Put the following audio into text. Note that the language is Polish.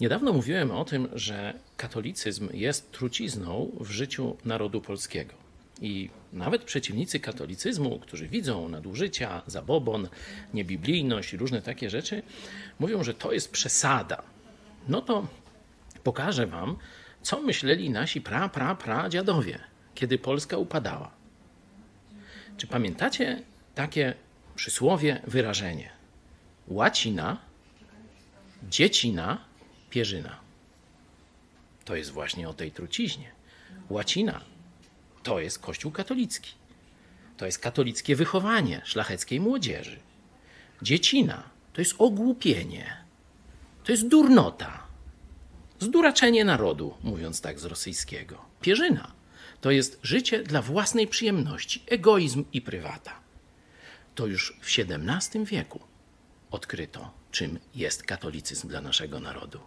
Niedawno mówiłem o tym, że katolicyzm jest trucizną w życiu narodu polskiego. I nawet przeciwnicy katolicyzmu, którzy widzą nadużycia, zabobon, niebiblijność i różne takie rzeczy, mówią, że to jest przesada. No to pokażę Wam, co myśleli nasi pra, pra, pra dziadowie, kiedy Polska upadała. Czy pamiętacie takie przysłowie, wyrażenie? Łacina, dziecina, pierzyna. To jest właśnie o tej truciźnie. Łacina to jest Kościół katolicki. To jest katolickie wychowanie szlacheckiej młodzieży. Dziecina to jest ogłupienie. To jest durnota. Zduraczenie narodu, mówiąc tak z rosyjskiego. Pierzyna to jest życie dla własnej przyjemności, egoizm i prywata. To już w XVII wieku odkryto, czym jest katolicyzm dla naszego narodu.